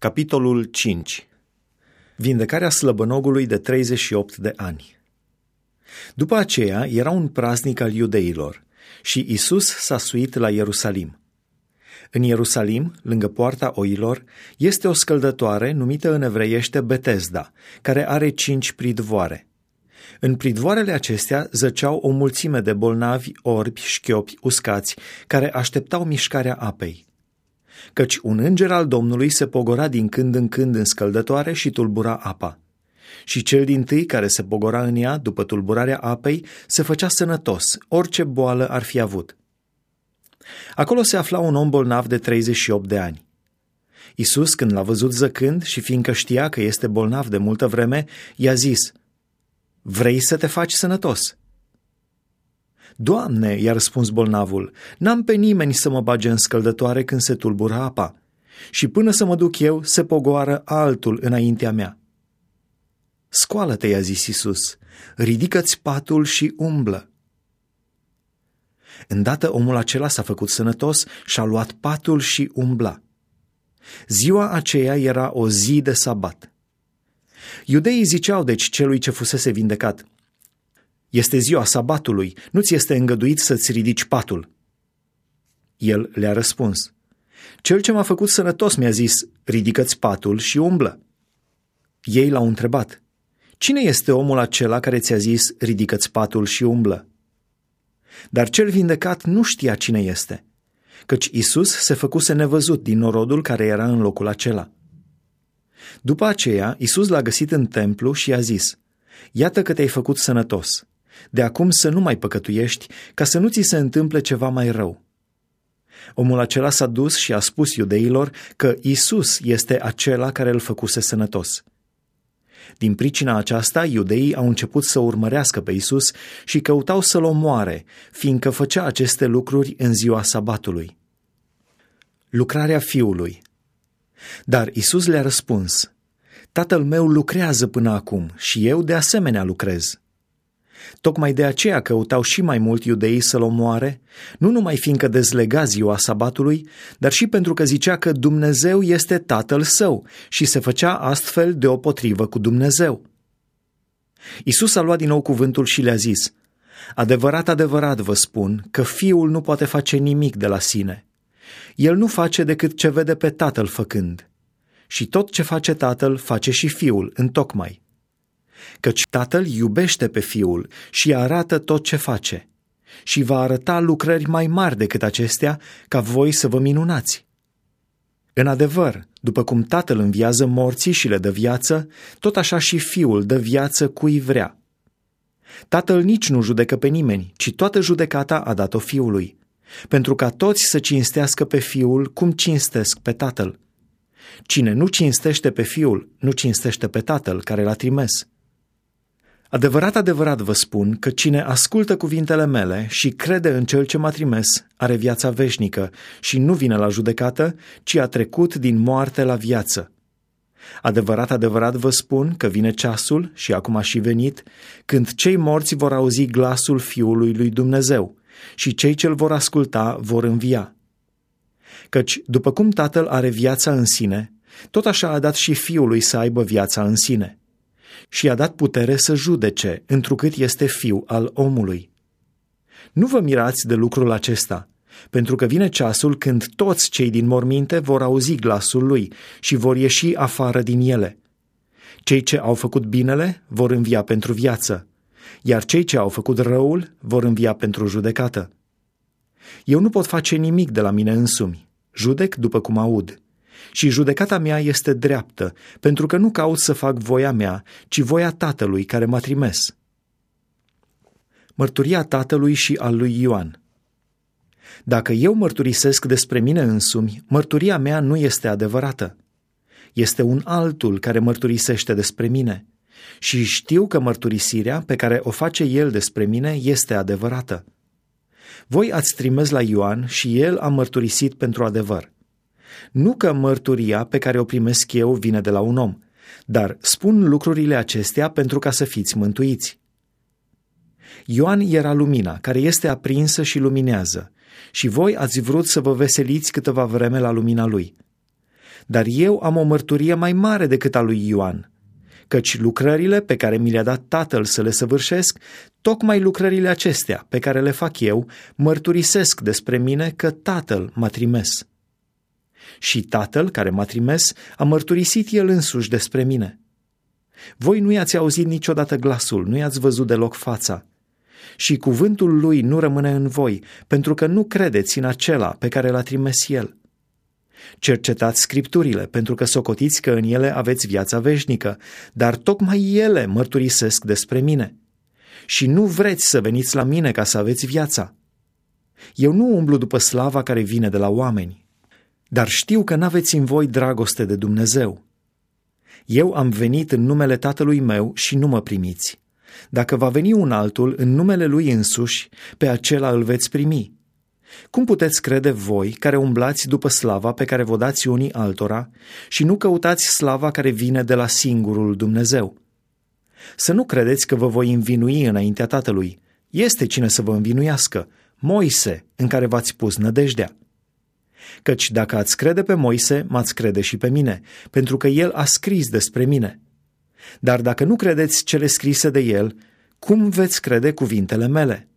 Capitolul 5 Vindecarea slăbănogului de 38 de ani După aceea era un praznic al iudeilor și Isus s-a suit la Ierusalim. În Ierusalim, lângă poarta oilor, este o scăldătoare numită în evreiește Betesda, care are cinci pridvoare. În pridvoarele acestea zăceau o mulțime de bolnavi, orbi, șchiopi, uscați, care așteptau mișcarea apei căci un înger al Domnului se pogora din când în când în scăldătoare și tulbura apa. Și cel din tâi care se pogora în ea, după tulburarea apei, se făcea sănătos, orice boală ar fi avut. Acolo se afla un om bolnav de 38 de ani. Isus, când l-a văzut zăcând și fiindcă știa că este bolnav de multă vreme, i-a zis, Vrei să te faci sănătos?" Doamne, i-a răspuns bolnavul, n-am pe nimeni să mă bage în scăldătoare când se tulbură apa. Și până să mă duc eu, se pogoară altul înaintea mea. Scoală-te, i-a zis Isus, ridică-ți patul și umblă. Îndată omul acela s-a făcut sănătos și a luat patul și umbla. Ziua aceea era o zi de sabat. Iudeii ziceau deci celui ce fusese vindecat – este ziua sabatului, nu-ți este îngăduit să-ți ridici patul. El le-a răspuns, Cel ce m-a făcut sănătos mi-a zis, ridică-ți patul și umblă. Ei l-au întrebat, Cine este omul acela care ți-a zis, ridică-ți patul și umblă? Dar cel vindecat nu știa cine este, căci Isus se făcuse nevăzut din norodul care era în locul acela. După aceea, Isus l-a găsit în templu și i-a zis, Iată că te-ai făcut sănătos. De acum să nu mai păcătuiești, ca să nu ți se întâmple ceva mai rău. Omul acela s-a dus și a spus iudeilor că Isus este acela care îl făcuse sănătos. Din pricina aceasta, iudeii au început să urmărească pe Isus și căutau să-l omoare, fiindcă făcea aceste lucruri în ziua sabatului. Lucrarea fiului Dar Isus le-a răspuns, Tatăl meu lucrează până acum și eu de asemenea lucrez. Tocmai de aceea căutau și mai mult iudeii să-l omoare, nu numai fiindcă dezlega ziua sabatului, dar și pentru că zicea că Dumnezeu este tatăl său și se făcea astfel deopotrivă cu Dumnezeu. Isus a luat din nou cuvântul și le-a zis, Adevărat, adevărat vă spun că fiul nu poate face nimic de la sine. El nu face decât ce vede pe tatăl făcând. Și tot ce face tatăl face și fiul, întocmai căci Tatăl iubește pe Fiul și arată tot ce face și va arăta lucrări mai mari decât acestea ca voi să vă minunați. În adevăr, după cum Tatăl înviază morții și le dă viață, tot așa și Fiul dă viață cui vrea. Tatăl nici nu judecă pe nimeni, ci toată judecata a dat-o Fiului, pentru ca toți să cinstească pe Fiul cum cinstesc pe Tatăl. Cine nu cinstește pe Fiul, nu cinstește pe Tatăl care l-a trimis. Adevărat, adevărat vă spun că cine ascultă cuvintele mele și crede în cel ce m-a trimis, are viața veșnică și nu vine la judecată, ci a trecut din moarte la viață. Adevărat, adevărat vă spun că vine ceasul, și acum a și venit, când cei morți vor auzi glasul Fiului lui Dumnezeu și cei ce-l vor asculta vor învia. Căci, după cum Tatăl are viața în sine, tot așa a dat și Fiului să aibă viața în sine și i-a dat putere să judece, întrucât este fiu al omului. Nu vă mirați de lucrul acesta, pentru că vine ceasul când toți cei din morminte vor auzi glasul lui și vor ieși afară din ele. Cei ce au făcut binele vor învia pentru viață, iar cei ce au făcut răul vor învia pentru judecată. Eu nu pot face nimic de la mine însumi, judec după cum aud și judecata mea este dreaptă, pentru că nu caut să fac voia mea, ci voia Tatălui care m-a trimis. Mărturia Tatălui și al lui Ioan Dacă eu mărturisesc despre mine însumi, mărturia mea nu este adevărată. Este un altul care mărturisește despre mine și știu că mărturisirea pe care o face el despre mine este adevărată. Voi ați trimis la Ioan și el a mărturisit pentru adevăr. Nu că mărturia pe care o primesc eu vine de la un om, dar spun lucrurile acestea pentru ca să fiți mântuiți. Ioan era lumina, care este aprinsă și luminează, și voi ați vrut să vă veseliți câteva vreme la lumina lui. dar eu am o mărturie mai mare decât a lui Ioan, căci lucrările pe care mi le-a dat Tatăl să le săvârșesc, tocmai lucrările acestea pe care le fac eu, mărturisesc despre mine că Tatăl m-a trimis. Și Tatăl care m-a trimis a mărturisit el însuși despre mine. Voi nu i-ați auzit niciodată glasul, nu i-ați văzut deloc fața. Și cuvântul lui nu rămâne în voi, pentru că nu credeți în acela pe care l-a trimis el. Cercetați scripturile, pentru că socotiți că în ele aveți viața veșnică, dar tocmai ele mărturisesc despre mine. Și nu vreți să veniți la mine ca să aveți viața. Eu nu umblu după slava care vine de la oameni, dar știu că n-aveți în voi dragoste de Dumnezeu. Eu am venit în numele Tatălui meu și nu mă primiți. Dacă va veni un altul în numele lui însuși, pe acela îl veți primi. Cum puteți crede voi, care umblați după slava pe care vă dați unii altora și nu căutați slava care vine de la singurul Dumnezeu? Să nu credeți că vă voi învinui înaintea Tatălui. Este cine să vă învinuiască, Moise, în care v-ați pus nădejdea. Căci dacă ați crede pe Moise, m-ați crede și pe mine, pentru că el a scris despre mine. Dar dacă nu credeți cele scrise de el, cum veți crede cuvintele mele?